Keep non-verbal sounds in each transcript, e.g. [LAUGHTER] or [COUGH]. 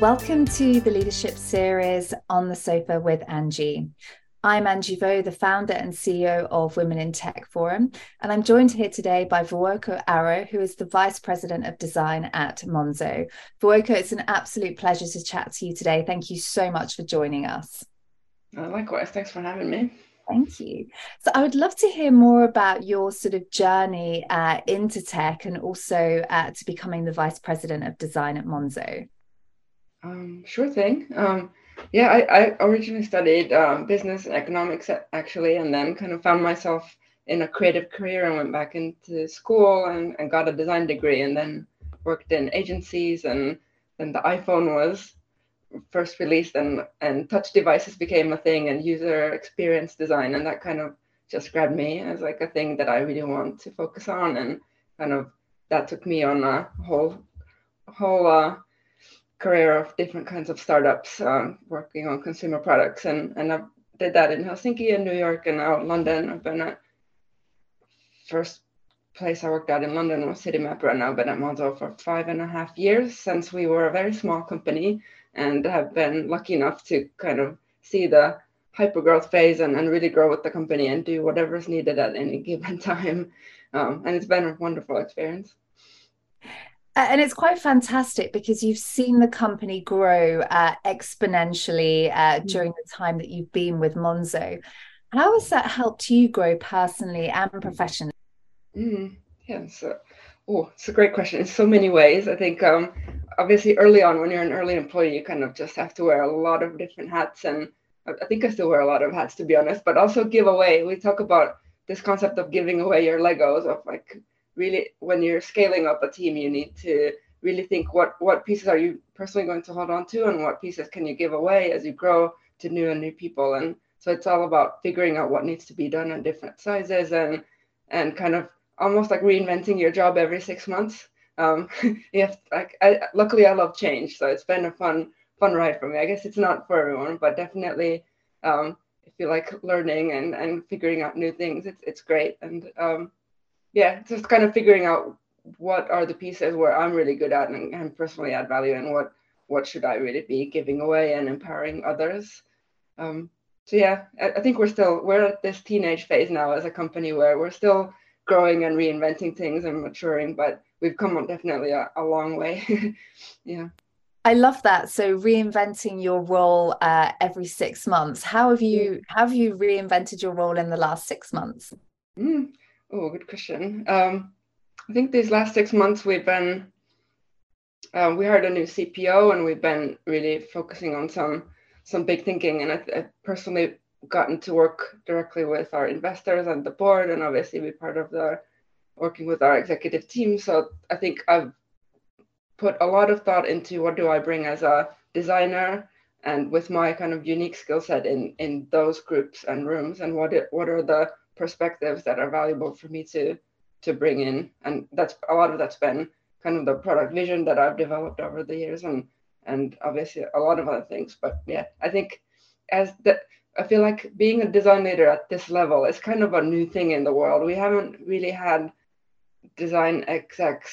Welcome to the leadership series on the sofa with Angie. I'm Angie Vo, the founder and CEO of Women in Tech Forum, and I'm joined here today by Vuokko Arrow, who is the Vice President of Design at Monzo. Vuokko, it's an absolute pleasure to chat to you today. Thank you so much for joining us. Uh, likewise, thanks for having me. Thank you. So, I would love to hear more about your sort of journey uh, into tech and also uh, to becoming the Vice President of Design at Monzo. Um, sure thing. Um, yeah, I, I originally studied um, business and economics actually, and then kind of found myself in a creative career and went back into school and, and got a design degree and then worked in agencies and then the iPhone was first released and, and touch devices became a thing and user experience design and that kind of just grabbed me as like a thing that I really want to focus on and kind of that took me on a whole whole uh, career of different kinds of startups um, working on consumer products. And, and I did that in Helsinki and New York and now London. I've been at first place I worked at in London was Citymapper and now been at Monzo for five and a half years since we were a very small company and have been lucky enough to kind of see the hyper growth phase and, and really grow with the company and do whatever is needed at any [LAUGHS] given time. Um, and it's been a wonderful experience and it's quite fantastic because you've seen the company grow uh, exponentially uh, mm. during the time that you've been with Monzo. How has that helped you grow personally and professionally? Mm, yeah, so, oh, it's a great question in so many ways. I think um, obviously early on, when you're an early employee, you kind of just have to wear a lot of different hats, and I think I still wear a lot of hats to be honest. But also give away. We talk about this concept of giving away your Legos of like really when you're scaling up a team you need to really think what what pieces are you personally going to hold on to and what pieces can you give away as you grow to new and new people. And so it's all about figuring out what needs to be done in different sizes and and kind of almost like reinventing your job every six months. Um [LAUGHS] you have like I, luckily i love change so it's been a fun fun ride for me. I guess it's not for everyone but definitely um if you like learning and and figuring out new things it's it's great. And um yeah, just kind of figuring out what are the pieces where I'm really good at and, and personally add value, and what what should I really be giving away and empowering others. Um, so yeah, I, I think we're still we're at this teenage phase now as a company where we're still growing and reinventing things and maturing, but we've come on definitely a, a long way. [LAUGHS] yeah. I love that. So reinventing your role uh, every six months. How have you how have you reinvented your role in the last six months? Mm, Oh, good question. Um, I think these last six months we've been uh, we hired a new CPO and we've been really focusing on some some big thinking. And I, I personally gotten to work directly with our investors and the board, and obviously be part of the working with our executive team. So I think I've put a lot of thought into what do I bring as a designer and with my kind of unique skill set in in those groups and rooms and what it, what are the perspectives that are valuable for me to to bring in. And that's a lot of that's been kind of the product vision that i've developed over the years and and obviously a lot of other things. But yeah i think as that i feel like being a design leader at this level is kind of a new thing in the world. We haven't really had design execs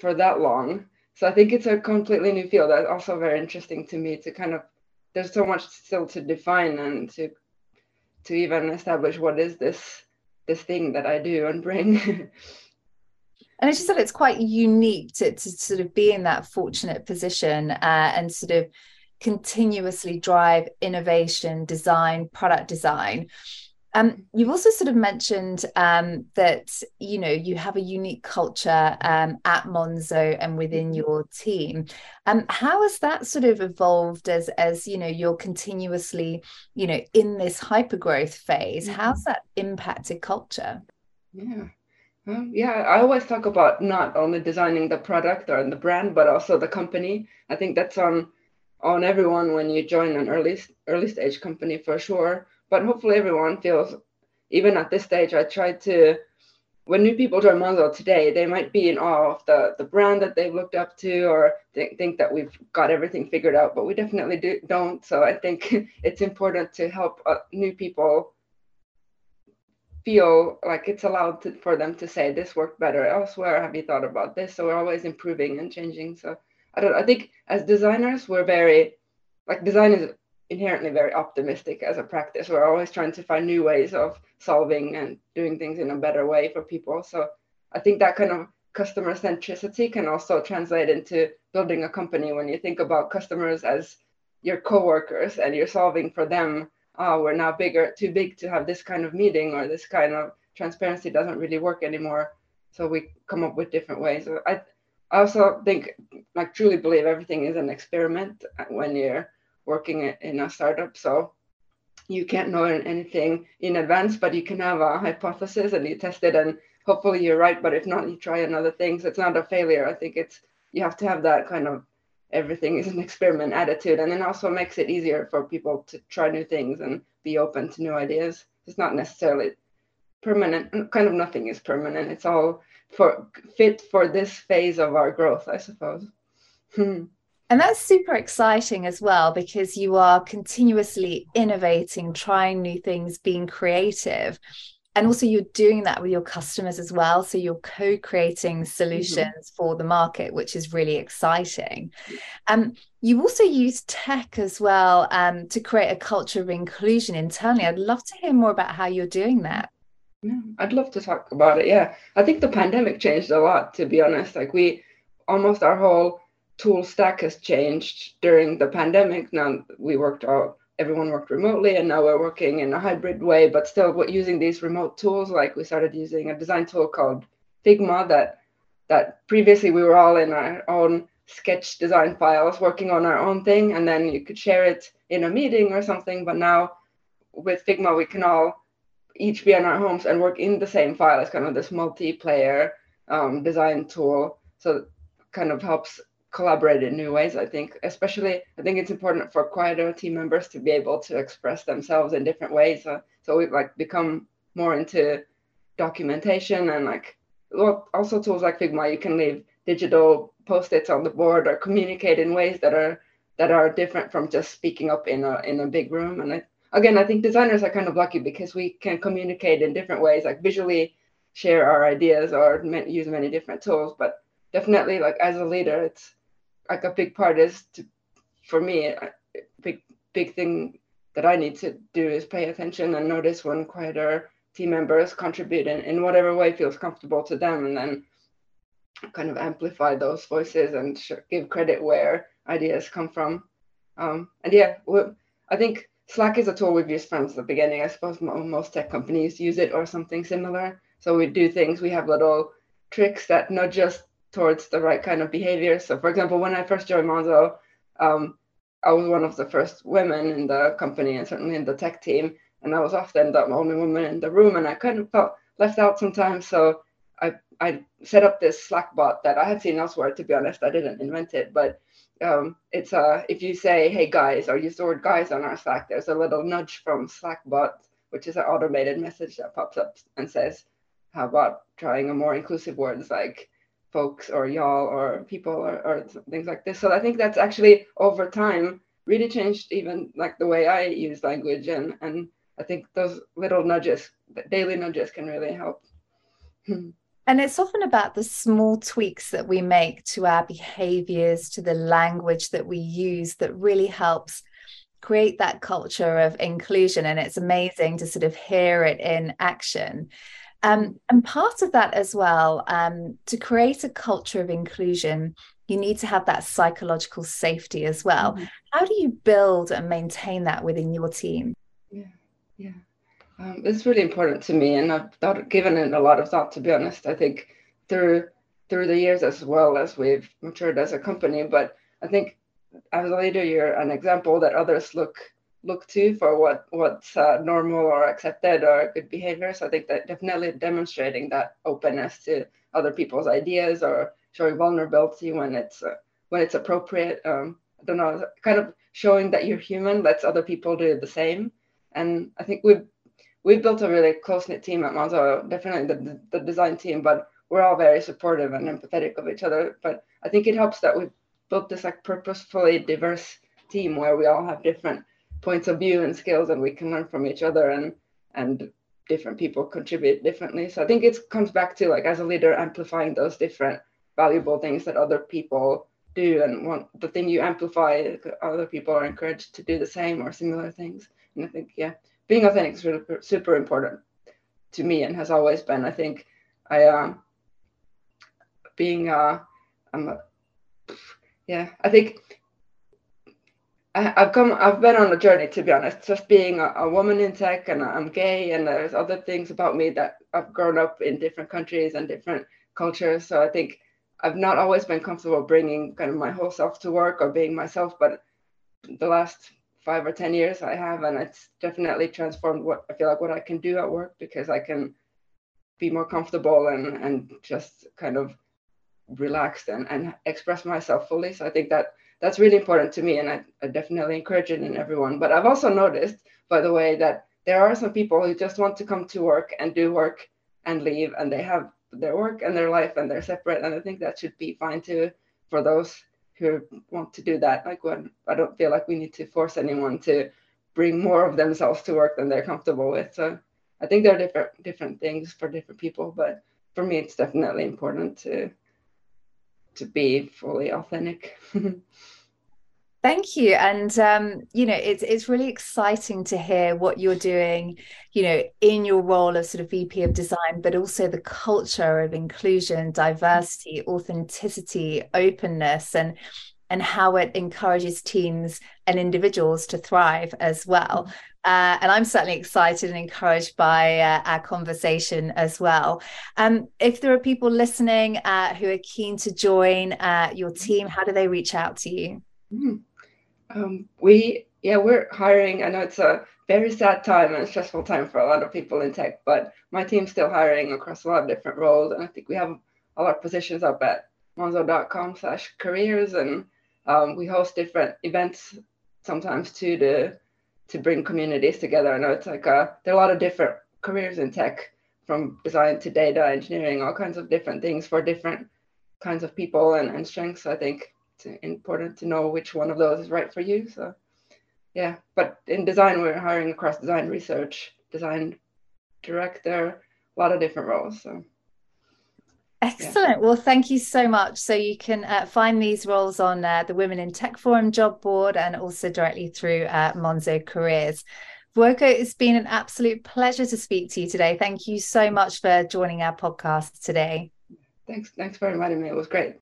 for that long. So i think it's a completely new field. That's also very interesting to me to kind of there's so much still to define and to to even establish what is this this thing that I do and bring. [LAUGHS] and as you said, it's quite unique to, to sort of be in that fortunate position uh, and sort of continuously drive innovation, design, product design. Um, you've also sort of mentioned um, that you know you have a unique culture um, at Monzo and within mm-hmm. your team. Um, how has that sort of evolved as as you know you're continuously you know in this hypergrowth phase? Mm-hmm. How's that impacted culture? Yeah. Um, yeah, I always talk about not only designing the product or the brand, but also the company. I think that's on on everyone when you join an early early stage company for sure but hopefully everyone feels even at this stage i try to when new people join monzo today they might be in awe of the the brand that they've looked up to or th- think that we've got everything figured out but we definitely do, don't. So i think [LAUGHS] it's important to help uh, new people feel like it's allowed to, for them to say this worked better elsewhere. Have you thought about this? So we're always improving and changing. So I don't. I think as designers, we're very like design is inherently very optimistic as a practice. We're always trying to find new ways of solving and doing things in a better way for people. So I think that kind of customer centricity can also translate into building a company when you think about customers as your coworkers and you're solving for them. Oh, we're now bigger, too big to have this kind of meeting or this kind of transparency doesn't really work anymore. So we come up with different ways. I, I also think, like, truly believe everything is an experiment when you're working in a startup. So you can't know anything in advance, but you can have a hypothesis and you test it, and hopefully you're right. But if not, you try another thing. So it's not a failure. I think it's you have to have that kind of everything is an experiment attitude, and then also makes it easier for people to try new things and be open to new ideas. It's not necessarily permanent. Kind of nothing is permanent. It's all for fit for this phase of our growth, I suppose. Hmm. And that's super exciting as well because you are continuously innovating, trying new things, being creative. And also, you're doing that with your customers as well. So, you're co creating solutions mm-hmm. for the market, which is really exciting. Um, you also use tech as well um, to create a culture of inclusion internally. I'd love to hear more about how you're doing that. Yeah, I'd love to talk about it. Yeah, I think the pandemic changed a lot, to be honest. Like, we almost our whole tool stack has changed during the pandemic. Now we worked out, everyone worked remotely, and now we're working in a hybrid way, but still using these remote tools. Like we started using a design tool called Figma that that previously we were all in our own sketch design files working on our own thing, and then you could share it in a meeting or something. But now with Figma, we can all each be in our homes and work in the same file. It's kind of this multiplayer um, design tool. So kind of helps collaborate in new ways. I think, especially, I think it's important for quieter team members to be able to express themselves in different ways. Uh, so we've like become more into documentation and like also tools like Figma. You can leave digital post-its on the board or communicate in ways that are that are different from just speaking up in a in a big room. And I, again, I think designers are kind of lucky because we can communicate in different ways, like visually share our ideas or use many different tools. But definitely, like as a leader, it's like a big part is to, for me, a big big thing that I need to do is pay attention and notice when quieter team members contribute in, in whatever way feels comfortable to them, and then kind of amplify those voices and give credit where ideas come from. Um, and yeah, I think Slack is a tool we've used from the beginning. I suppose most tech companies use it or something similar. So we do things. We have little tricks that nudge us towards the right kind of behavior. So, for example, when I first joined Monzo, um, I was one of the first women in the company and certainly in the tech team. And I was often the only woman in the room, and I kind of felt left out sometimes. So I, I set up this Slack bot that I had seen elsewhere. To be honest, I didn't invent it, but um, it's uh, if you say "Hey guys" or use the word "guys" on our Slack, there's a little nudge from Slack bot, which is an automated message that pops up and says, "How about trying a more inclusive words like folks or y'all or people or, or things like this. So I think that's actually over time really changed even like the way I use language and and I think those little nudges, daily nudges can really help. Hmm. And it's often about the small tweaks that we make to our behaviors, to the language that we use that really helps create that culture of inclusion. And it's amazing to sort of hear it in action. Um, and part of that as well, um, to create a culture of inclusion, you need to have that psychological safety as well. Mm-hmm. How do you build and maintain that within your team? Yeah, yeah. Um, it's really important to me, and I've thought, given it a lot of thought. To be honest, I think through through the years as well as we've matured as a company. But I think as a leader, you're an example that others look look to for what what's uh, normal or accepted or good behavior. So I think that definitely demonstrating that openness to other people's ideas or showing vulnerability when it's uh, when it's appropriate. Um, I don't know, kind of showing that you're human lets other people do the same. And I think we've we've built a really close knit team at Monzo, definitely the, the design team, but we're all very supportive and empathetic of each other. But I think it helps that we've built this like purposefully diverse team where we all have different points of view and skills and we can learn from each other and and different people contribute differently. So i think it comes back to like as a leader amplifying those different valuable things that other people do and want the thing you amplify other people are encouraged to do the same or similar things. And i think yeah being authentic is really super important to me and has always been. I think i um being uh i'm a, yeah i think I, have come i've been on a journey to be honest just being a, a woman in tech and i'm gay and there's other things about me that i've grown up in different countries and different cultures so i think I've not always been comfortable bringing kind of my whole self to work or being myself, but the last five or 10 years I have, and it's definitely transformed what I feel like what I can do at work because I can be more comfortable and, and just kind of relaxed and, and express myself fully. So I think that that's really important to me. And I, I definitely encourage it in everyone. But I've also noticed, by the way, that there are some people who just want to come to work and do work and leave, and they have their work and their life and they're separate and i think that should be fine too for those who want to do that like when i don't feel like we need to force anyone to bring more of themselves to work than they're comfortable with so i think there are different different things for different people but for me it's definitely important to to be fully authentic. Thank you, and um, you know it's it's really exciting to hear what you're doing, you know, in your role of sort of VP of design, but also the culture of inclusion, diversity, authenticity, openness, and and how it encourages teams and individuals to thrive as well. Uh, and I'm certainly excited and encouraged by uh, our conversation as well. Um, if there are people listening uh, who are keen to join uh, your team, how do they reach out to you? Mm. Um, we, yeah, we're hiring. I know it's a very sad time and stressful time for a lot of people in tech, but my team's still hiring across a lot of different roles. And I think we have a lot of positions up at monzo.com slash careers. And um, we host different events sometimes too to, to bring communities together. I know it's like a, there are a lot of different careers in tech from design to data engineering, all kinds of different things for different kinds of people and, and strengths. I think it's important to know which one of those is right for you. So yeah, but in design, we're hiring across design research, design director, a lot of different roles. So. Excellent. Yeah. Well, thank you so much. So you can uh, find these roles on uh, the Women in Tech Forum job board and also directly through uh, Monzo Careers. Vuokko, it's been an absolute pleasure to speak to you today. Thank you so much for joining our podcast today. Thanks. Thanks for inviting me. It was great.